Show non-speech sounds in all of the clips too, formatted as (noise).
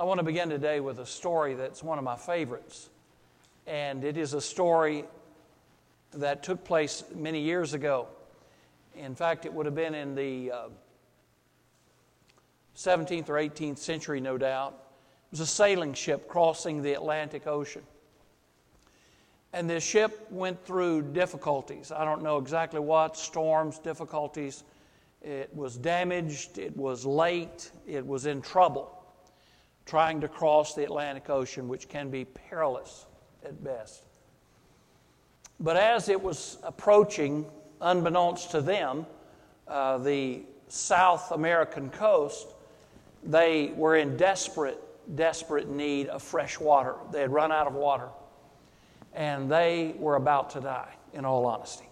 I want to begin today with a story that's one of my favorites. And it is a story that took place many years ago. In fact, it would have been in the uh, 17th or 18th century, no doubt. It was a sailing ship crossing the Atlantic Ocean. And this ship went through difficulties. I don't know exactly what storms, difficulties. It was damaged, it was late, it was in trouble trying to cross the Atlantic Ocean, which can be perilous at best. But as it was approaching, unbeknownst to them, uh, the South American coast, they were in desperate, desperate need of fresh water. They had run out of water. And they were about to die, in all honesty.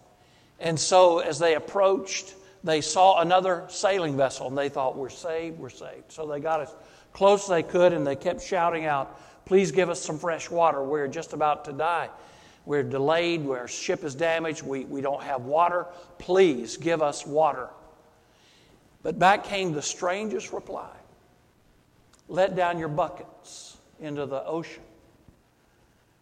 And so, as they approached, they saw another sailing vessel and they thought, We're saved, we're saved. So they got as close as they could, and they kept shouting out, Please give us some fresh water. We're just about to die. We're delayed. Our ship is damaged. We, we don't have water. Please give us water. But back came the strangest reply Let down your buckets into the ocean.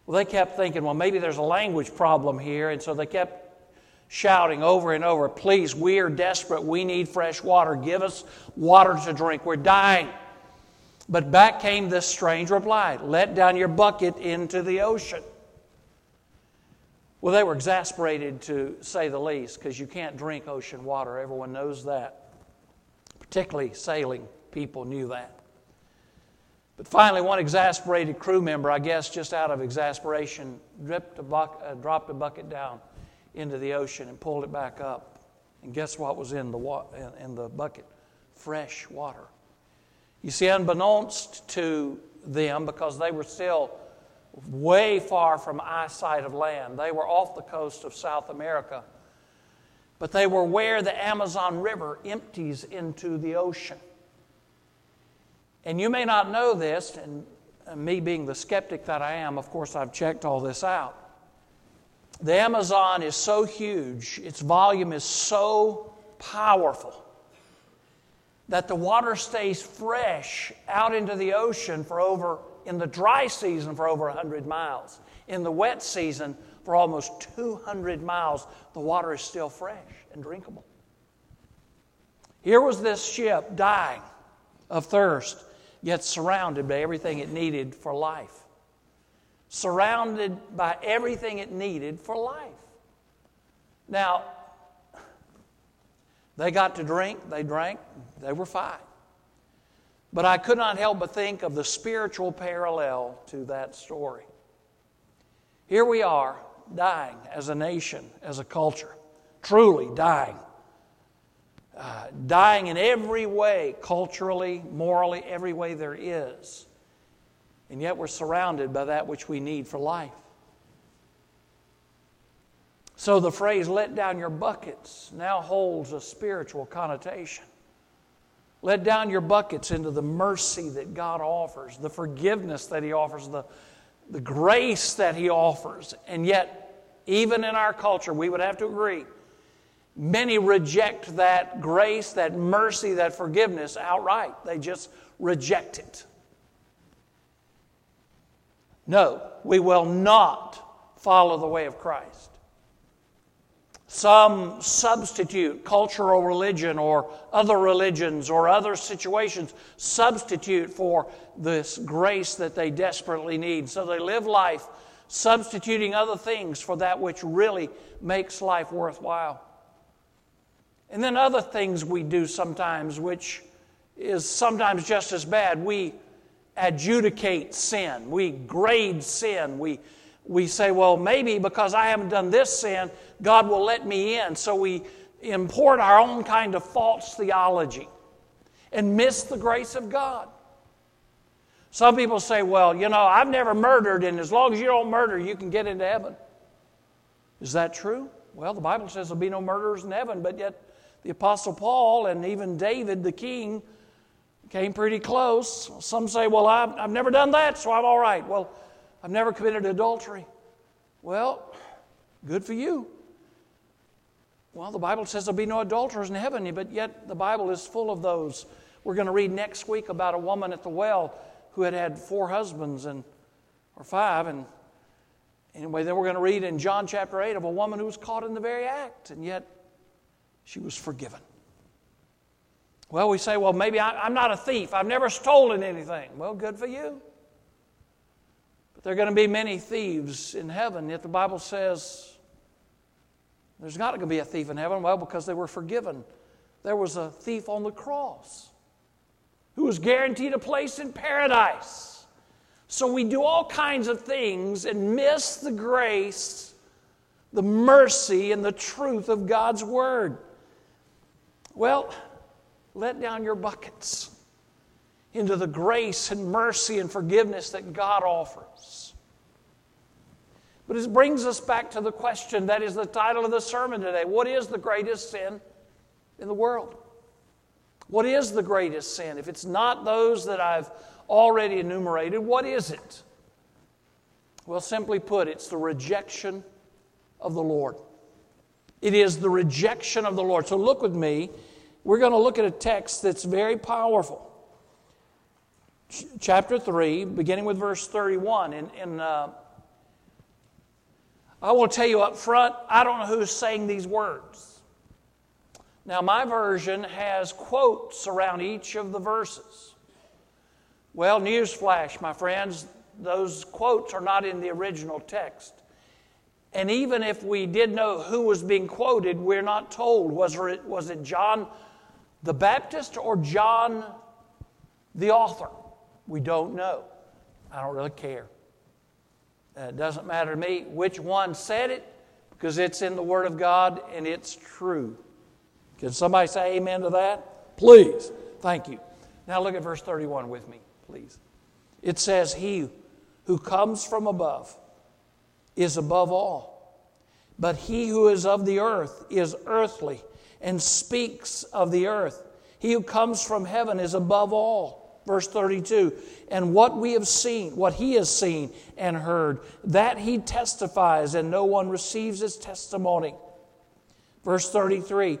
Well, they kept thinking, well, maybe there's a language problem here. And so they kept shouting over and over, Please, we are desperate. We need fresh water. Give us water to drink. We're dying. But back came this strange reply let down your bucket into the ocean. Well, they were exasperated to say the least because you can't drink ocean water. Everyone knows that. Particularly sailing people knew that. But finally, one exasperated crew member, I guess just out of exasperation, a uh, dropped a bucket down into the ocean and pulled it back up. And guess what was in the, wa- in the bucket? Fresh water. You see, unbeknownst to them, because they were still way far from eyesight of land, they were off the coast of South America, but they were where the Amazon River empties into the ocean. And you may not know this, and me being the skeptic that I am, of course, I've checked all this out. The Amazon is so huge, its volume is so powerful that the water stays fresh out into the ocean for over, in the dry season, for over 100 miles. In the wet season, for almost 200 miles, the water is still fresh and drinkable. Here was this ship dying of thirst, yet surrounded by everything it needed for life. Surrounded by everything it needed for life. Now, they got to drink, they drank, they were fine. But I could not help but think of the spiritual parallel to that story. Here we are, dying as a nation, as a culture, truly dying. Uh, dying in every way, culturally, morally, every way there is. And yet we're surrounded by that which we need for life. So the phrase, let down your buckets, now holds a spiritual connotation. Let down your buckets into the mercy that God offers, the forgiveness that He offers, the, the grace that He offers. And yet, even in our culture, we would have to agree, many reject that grace, that mercy, that forgiveness outright. They just reject it. No, we will not follow the way of Christ. Some substitute cultural religion or other religions or other situations, substitute for this grace that they desperately need. So they live life substituting other things for that which really makes life worthwhile. And then other things we do sometimes, which is sometimes just as bad. We adjudicate sin, we grade sin, we we say, well, maybe because I haven't done this sin, God will let me in. So we import our own kind of false theology and miss the grace of God. Some people say, well, you know, I've never murdered, and as long as you don't murder, you can get into heaven. Is that true? Well, the Bible says there'll be no murderers in heaven, but yet the Apostle Paul and even David the king came pretty close. Some say, well, I've, I've never done that, so I'm all right. Well, I've never committed adultery. Well, good for you. Well, the Bible says there'll be no adulterers in heaven, but yet the Bible is full of those. We're going to read next week about a woman at the well who had had four husbands and or five. And anyway, then we're going to read in John chapter 8 of a woman who was caught in the very act, and yet she was forgiven. Well, we say, well, maybe I, am not a thief. I've never stolen anything. Well, good for you. But there are going to be many thieves in heaven, yet the Bible says there's not going to be a thief in heaven. Well, because they were forgiven. There was a thief on the cross who was guaranteed a place in paradise. So we do all kinds of things and miss the grace, the mercy, and the truth of God's Word. Well, let down your buckets into the grace and mercy and forgiveness that God offers. But it brings us back to the question that is the title of the sermon today What is the greatest sin in the world? What is the greatest sin? If it's not those that I've already enumerated, what is it? Well, simply put, it's the rejection of the Lord. It is the rejection of the Lord. So look with me. We're going to look at a text that's very powerful. Ch- chapter 3, beginning with verse 31. And, and uh, I will tell you up front, I don't know who's saying these words. Now, my version has quotes around each of the verses. Well, newsflash, my friends, those quotes are not in the original text. And even if we did know who was being quoted, we're not told. Was it, was it John the Baptist or John the author? We don't know. I don't really care. Uh, it doesn't matter to me which one said it because it's in the Word of God and it's true. Can somebody say amen to that? Please. Thank you. Now look at verse 31 with me, please. It says, He who comes from above is above all, but he who is of the earth is earthly and speaks of the earth. He who comes from heaven is above all. Verse 32 And what we have seen, what he has seen and heard, that he testifies, and no one receives his testimony. Verse 33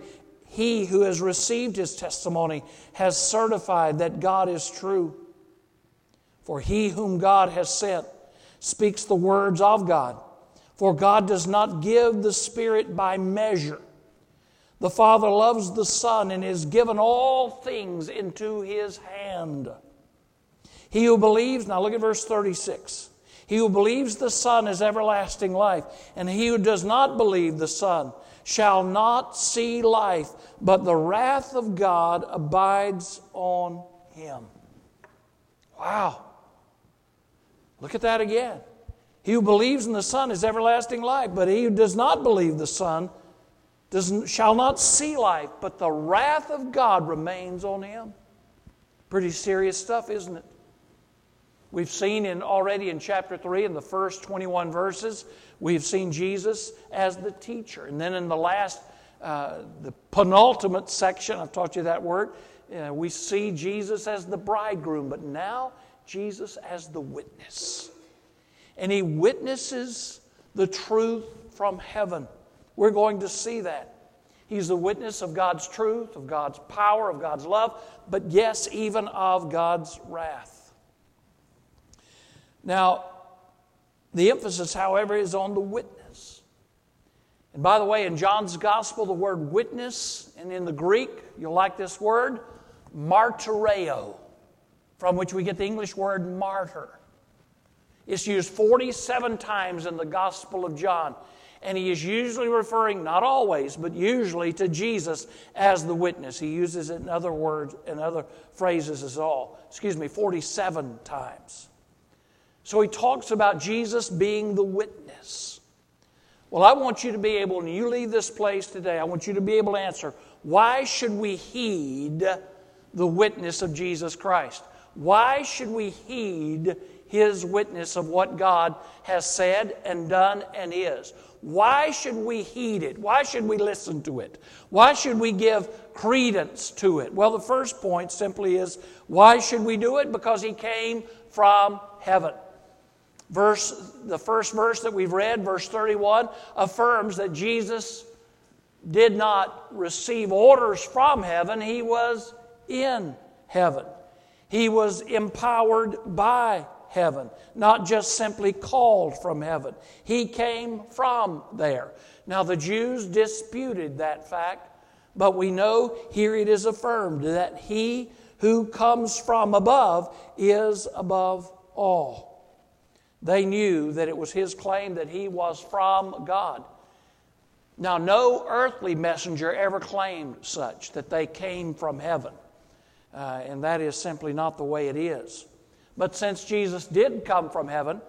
he who has received his testimony has certified that God is true. For he whom God has sent speaks the words of God. For God does not give the Spirit by measure. The Father loves the Son and has given all things into his hand. He who believes, now look at verse 36. He who believes the Son is everlasting life, and he who does not believe the Son shall not see life, but the wrath of God abides on him. Wow. Look at that again. He who believes in the Son is everlasting life, but he who does not believe the Son does, shall not see life, but the wrath of God remains on him. Pretty serious stuff, isn't it? We've seen in already in chapter 3 in the first 21 verses, we've seen Jesus as the teacher. And then in the last, uh, the penultimate section, I've taught you that word, uh, we see Jesus as the bridegroom, but now Jesus as the witness. And he witnesses the truth from heaven. We're going to see that. He's the witness of God's truth, of God's power, of God's love, but yes, even of God's wrath. Now, the emphasis, however, is on the witness. And by the way, in John's gospel, the word witness, and in the Greek, you'll like this word, martyreo, from which we get the English word martyr. It's used 47 times in the Gospel of John. And he is usually referring, not always, but usually to Jesus as the witness. He uses it in other words, in other phrases as all. Excuse me, 47 times. So he talks about Jesus being the witness. Well, I want you to be able, when you leave this place today, I want you to be able to answer why should we heed the witness of Jesus Christ? Why should we heed his witness of what God has said and done and is? Why should we heed it? Why should we listen to it? Why should we give credence to it? Well, the first point simply is why should we do it? Because he came from heaven. Verse, the first verse that we've read, verse 31, affirms that Jesus did not receive orders from heaven, he was in heaven. He was empowered by heaven, not just simply called from heaven. He came from there. Now, the Jews disputed that fact, but we know here it is affirmed that he who comes from above is above all. They knew that it was his claim that he was from God. Now, no earthly messenger ever claimed such, that they came from heaven. Uh, and that is simply not the way it is. But since Jesus did come from heaven,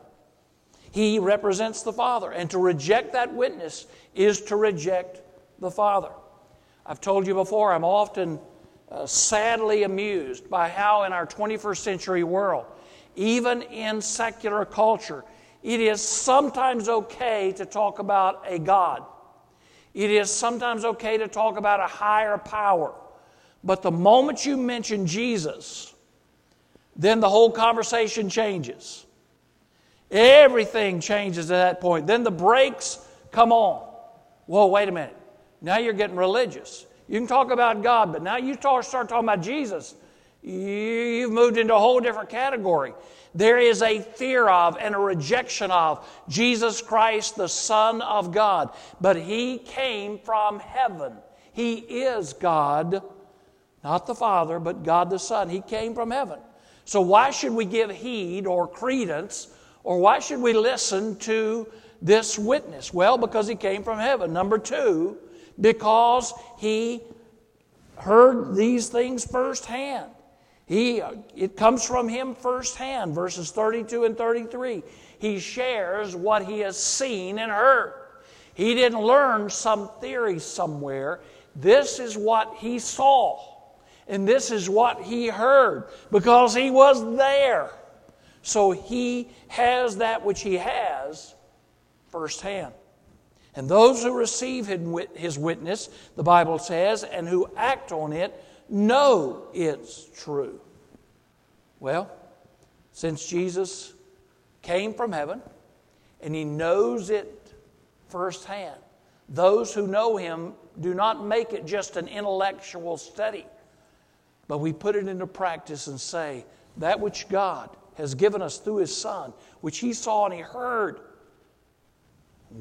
he represents the Father. And to reject that witness is to reject the Father. I've told you before, I'm often uh, sadly amused by how in our 21st century world, even in secular culture, it is sometimes okay to talk about a God. It is sometimes okay to talk about a higher power. But the moment you mention Jesus, then the whole conversation changes. Everything changes at that point. Then the brakes come on. Whoa, wait a minute. Now you're getting religious. You can talk about God, but now you start talking about Jesus. You've moved into a whole different category. There is a fear of and a rejection of Jesus Christ, the Son of God. But He came from heaven. He is God, not the Father, but God the Son. He came from heaven. So why should we give heed or credence, or why should we listen to this witness? Well, because He came from heaven. Number two, because He heard these things firsthand. He, it comes from him firsthand, verses 32 and 33. He shares what he has seen and heard. He didn't learn some theory somewhere. This is what he saw, and this is what he heard because he was there. So he has that which he has firsthand. And those who receive his witness, the Bible says, and who act on it, know it's true? Well, since Jesus came from heaven and he knows it firsthand, those who know him do not make it just an intellectual study, but we put it into practice and say, that which God has given us through his Son, which he saw and he heard,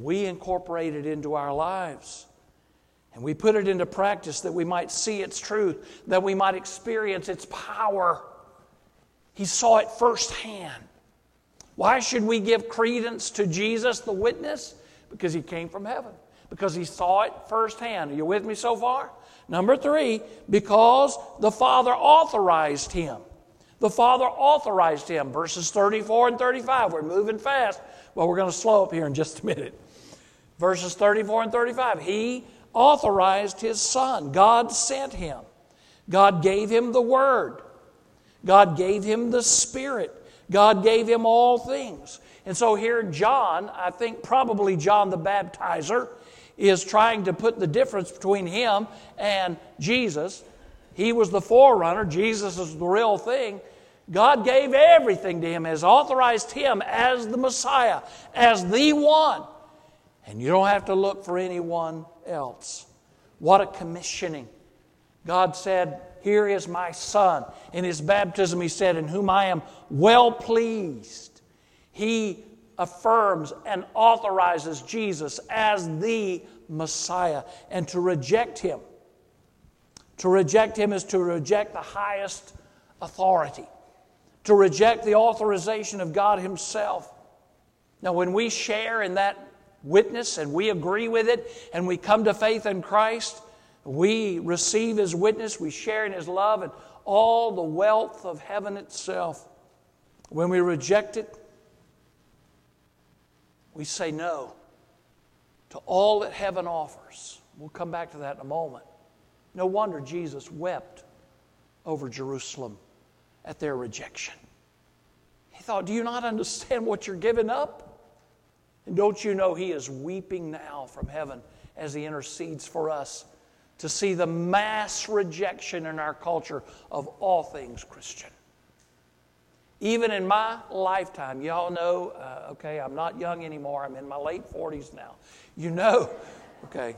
we incorporate it into our lives. And we put it into practice that we might see its truth, that we might experience its power. He saw it firsthand. Why should we give credence to Jesus, the witness? Because he came from heaven, because he saw it firsthand. Are you with me so far? Number three, because the Father authorized him. The Father authorized him. Verses 34 and 35. We're moving fast. but we're going to slow up here in just a minute. Verses 34 and 35. He authorized his son. God sent him. God gave him the word. God gave him the spirit. God gave him all things. And so here, John, I think probably John the Baptizer, is trying to put the difference between him and Jesus. He was the forerunner, Jesus is the real thing. God gave everything to him, has authorized him as the Messiah, as the one. And you don't have to look for anyone else. What a commissioning. God said, Here is my son. In his baptism, he said, In whom I am well pleased. He affirms and authorizes Jesus as the Messiah. And to reject him, to reject him is to reject the highest authority, to reject the authorization of God Himself. Now, when we share in that witness and we agree with it and we come to faith in Christ, we receive His witness, we share in His love and all the wealth of heaven itself. When we reject it, we say no to all that heaven offers. We'll come back to that in a moment. No wonder Jesus wept over Jerusalem at their rejection. He thought, Do you not understand what you're giving up? And don't you know He is weeping now from heaven as He intercedes for us to see the mass rejection in our culture of all things Christian. Even in my lifetime, y'all know, uh, okay, I'm not young anymore, I'm in my late 40s now. You know, (laughs) okay,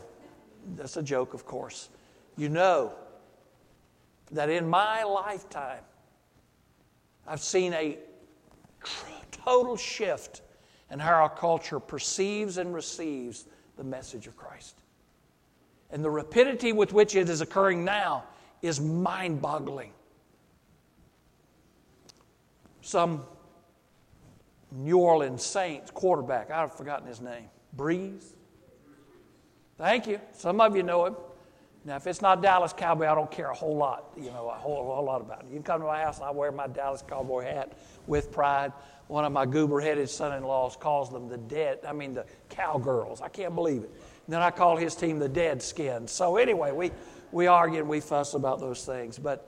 that's a joke, of course. You know that in my lifetime, I've seen a total shift in how our culture perceives and receives the message of Christ. And the rapidity with which it is occurring now is mind boggling. Some New Orleans Saints quarterback, I've forgotten his name. Brees. Thank you. Some of you know him. Now, if it's not Dallas Cowboy, I don't care a whole lot, you know, a whole, whole lot about it. You can come to my house and I wear my Dallas Cowboy hat with pride. One of my goober headed son in laws calls them the dead, I mean, the cowgirls. I can't believe it. And then I call his team the dead skins. So, anyway, we, we argue and we fuss about those things. But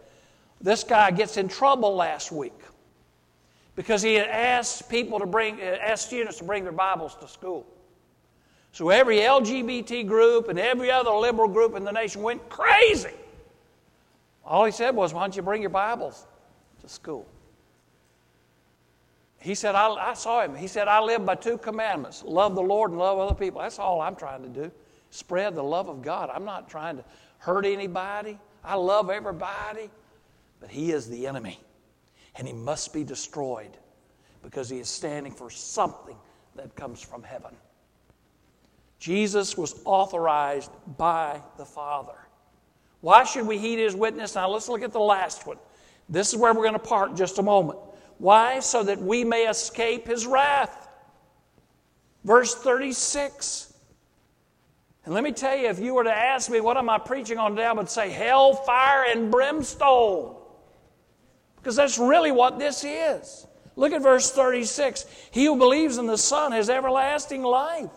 this guy gets in trouble last week because he had asked people to bring, uh, asked students to bring their Bibles to school. So every LGBT group and every other liberal group in the nation went crazy. All he said was, Why don't you bring your Bibles to school? He said, I, I, saw him. He said, I live by two commandments love the Lord and love other people. That's all I'm trying to do. Spread the love of God. I'm not trying to hurt anybody. I love everybody. But he is the enemy, and he must be destroyed because he is standing for something that comes from heaven. Jesus was authorized by the Father. Why should we heed his witness? Now let's look at the last one. This is where we're going to part just a moment. Why? So that we may escape his wrath. Verse 36. And let me tell you, if you were to ask me, what am I preaching on today? I would say hell, fire, and brimstone. Because that's really what this is. Look at verse 36. He who believes in the Son has everlasting life.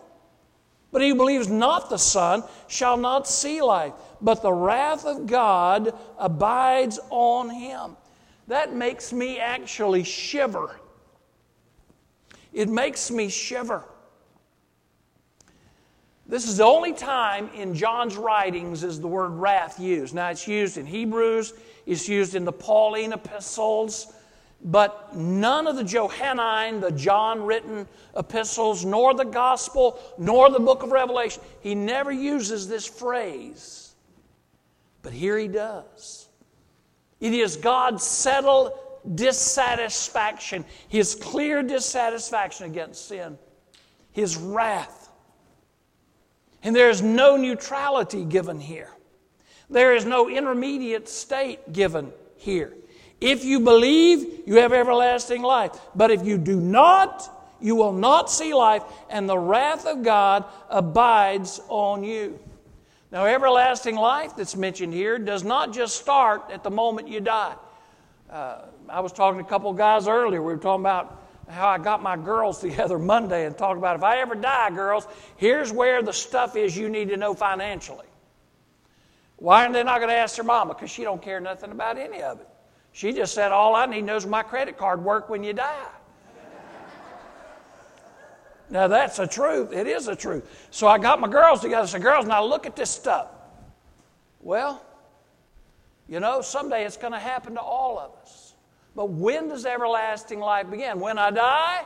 But he who believes not the Son shall not see life, but the wrath of God abides on him. That makes me actually shiver. It makes me shiver. This is the only time in John's writings is the word wrath used. Now it's used in Hebrews, it's used in the Pauline epistles, but none of the Johannine, the John written epistles, nor the gospel, nor the book of Revelation, he never uses this phrase. But here he does. It is God's settled dissatisfaction, his clear dissatisfaction against sin, his wrath. And there is no neutrality given here. There is no intermediate state given here. If you believe, you have everlasting life. But if you do not, you will not see life, and the wrath of God abides on you. Now, everlasting life that's mentioned here does not just start at the moment you die. Uh, I was talking to a couple guys earlier. We were talking about how I got my girls (laughs) together Monday and talked about if I ever die, girls, here's where the stuff is you need to know financially. Why are they not going to ask their mama? Because she don't care nothing about any of it. She just said, All I need to know is my credit card work when you die. (laughs) now, that's the truth. It is the truth. So I got my girls together and said, Girls, now look at this stuff. Well, you know, someday it's going to happen to all of us. But when does everlasting life begin? When I die?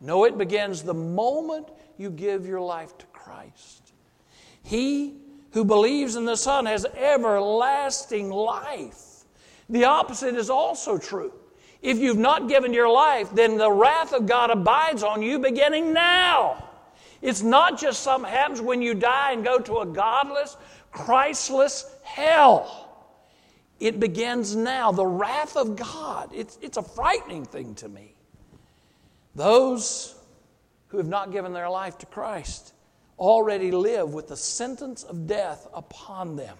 No, it begins the moment you give your life to Christ. He who believes in the Son has everlasting life. The opposite is also true. If you've not given your life, then the wrath of God abides on you beginning now. It's not just something happens when you die and go to a godless, Christless hell. It begins now. The wrath of God. It's, it's a frightening thing to me. Those who have not given their life to Christ already live with the sentence of death upon them.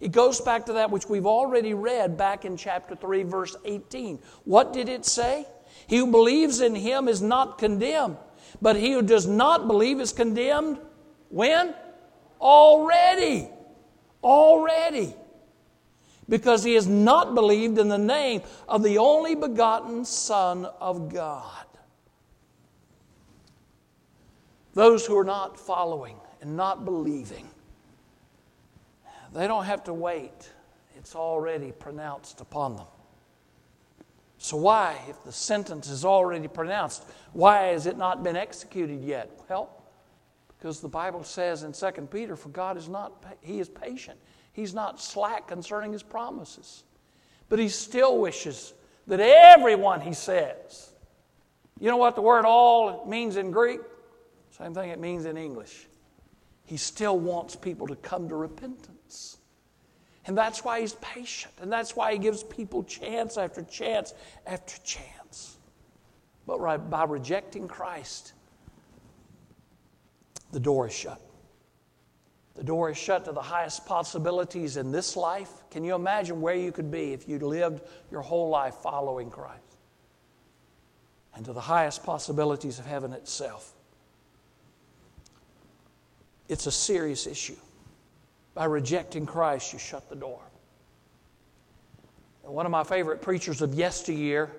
It goes back to that which we've already read back in chapter 3, verse 18. What did it say? He who believes in him is not condemned, but he who does not believe is condemned. When? Already. Already. Because he has not believed in the name of the only begotten Son of God. Those who are not following and not believing they don't have to wait, it's already pronounced upon them. So, why, if the sentence is already pronounced, why has it not been executed yet? Well, because the Bible says in 2 Peter, for God is not, He is patient. He's not slack concerning His promises. But He still wishes that everyone, he says, you know what the word all means in Greek? Same thing it means in English. He still wants people to come to repentance. And that's why he's patient. And that's why he gives people chance after chance after chance. But by rejecting Christ, the door is shut. The door is shut to the highest possibilities in this life. Can you imagine where you could be if you'd lived your whole life following Christ? And to the highest possibilities of heaven itself. It's a serious issue. By rejecting Christ, you shut the door. And one of my favorite preachers of yesteryear,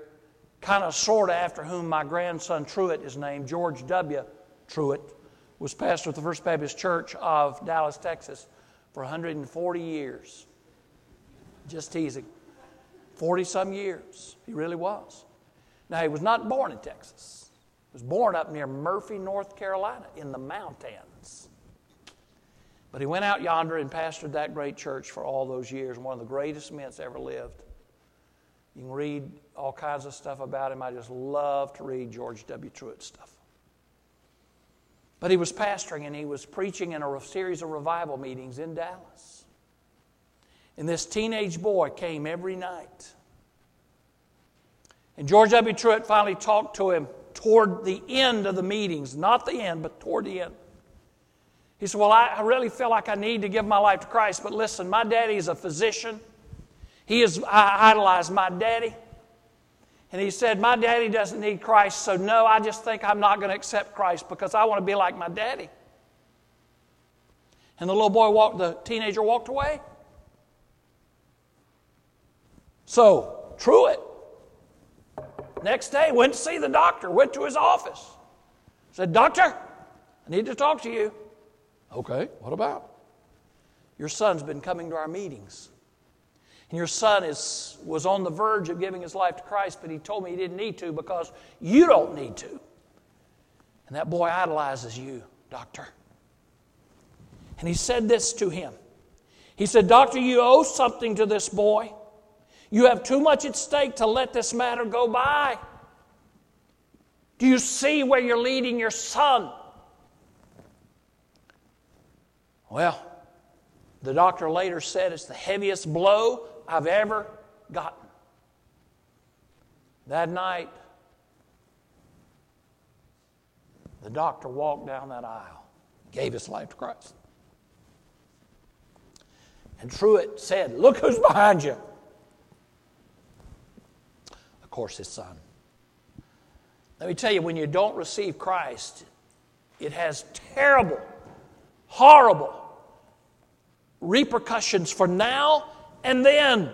kind of sort of after whom my grandson Truett is named, George W. Truett, was pastor of the First Baptist Church of Dallas, Texas for 140 years. Just teasing. 40 some years. He really was. Now, he was not born in Texas, he was born up near Murphy, North Carolina, in the mountains. But he went out yonder and pastored that great church for all those years, one of the greatest men that's ever lived. You can read all kinds of stuff about him. I just love to read George W. Truett stuff. But he was pastoring and he was preaching in a series of revival meetings in Dallas. And this teenage boy came every night. And George W. Truett finally talked to him toward the end of the meetings, not the end, but toward the end. He said, Well, I really feel like I need to give my life to Christ, but listen, my daddy is a physician. He is, I idolize my daddy. And he said, My daddy doesn't need Christ, so no, I just think I'm not going to accept Christ because I want to be like my daddy. And the little boy walked, the teenager walked away. So, Truett, next day, went to see the doctor, went to his office. Said, Doctor, I need to talk to you. Okay, what about? Your son's been coming to our meetings. And your son is, was on the verge of giving his life to Christ, but he told me he didn't need to because you don't need to. And that boy idolizes you, doctor. And he said this to him. He said, Doctor, you owe something to this boy. You have too much at stake to let this matter go by. Do you see where you're leading your son? Well, the doctor later said it's the heaviest blow I've ever gotten. That night, the doctor walked down that aisle, gave his life to Christ. And Truett said, Look who's behind you. Of course, his son. Let me tell you, when you don't receive Christ, it has terrible, horrible repercussions for now and then.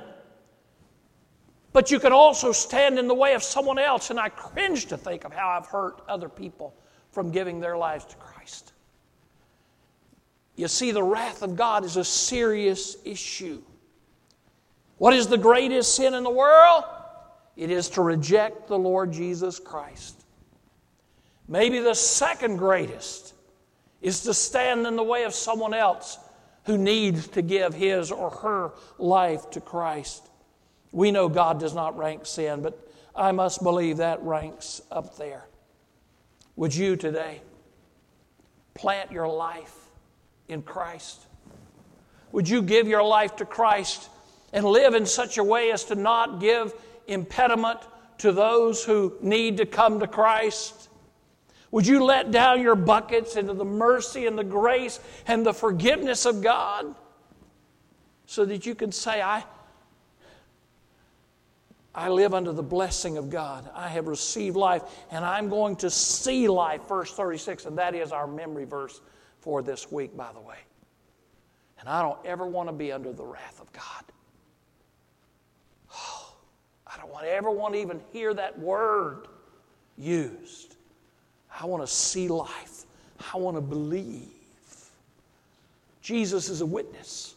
But you can also stand in the way of someone else, and I cringe to think of how I've hurt other people from giving their lives to Christ. You see, the wrath of God is a serious issue. What is the greatest sin in the world? It is to reject the Lord Jesus Christ. Maybe the second greatest is to stand in the way of someone else who needs to give his or her life to Christ. We know God does not rank sin, but I must believe that ranks up there. Would you today plant your life in Christ? Would you give your life to Christ and live in such a way as to not give impediment to those who need to come to Christ? Would you let down your buckets into the mercy and the grace and the forgiveness of God so that you can say, I, I live under the blessing of God. I have received life, and I'm going to see life, verse 36, and that is our memory verse for this week, by the way. And I don't ever want to be under the wrath of God. Oh, (sighs) I don't want, ever want to even hear that word used. I want to see life. I want to believe. Jesus is a witness.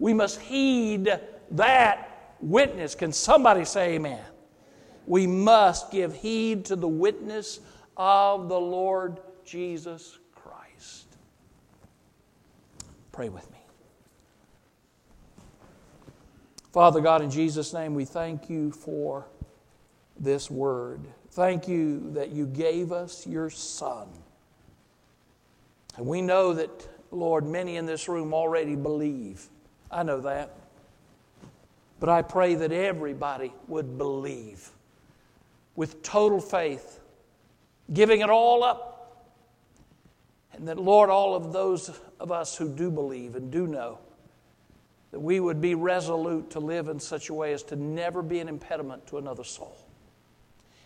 We must heed that witness. Can somebody say amen? We must give heed to the witness of the Lord Jesus Christ. Pray with me. Father God, in Jesus' name, we thank you for this word. Thank you that you gave us your Son. And we know that, Lord, many in this room already believe. I know that. But I pray that everybody would believe with total faith, giving it all up. And that, Lord, all of those of us who do believe and do know, that we would be resolute to live in such a way as to never be an impediment to another soul.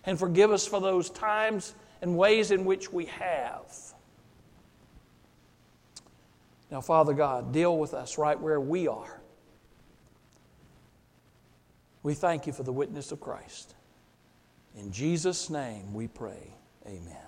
And forgive us for those times and ways in which we have. Now, Father God, deal with us right where we are. We thank you for the witness of Christ. In Jesus' name we pray. Amen.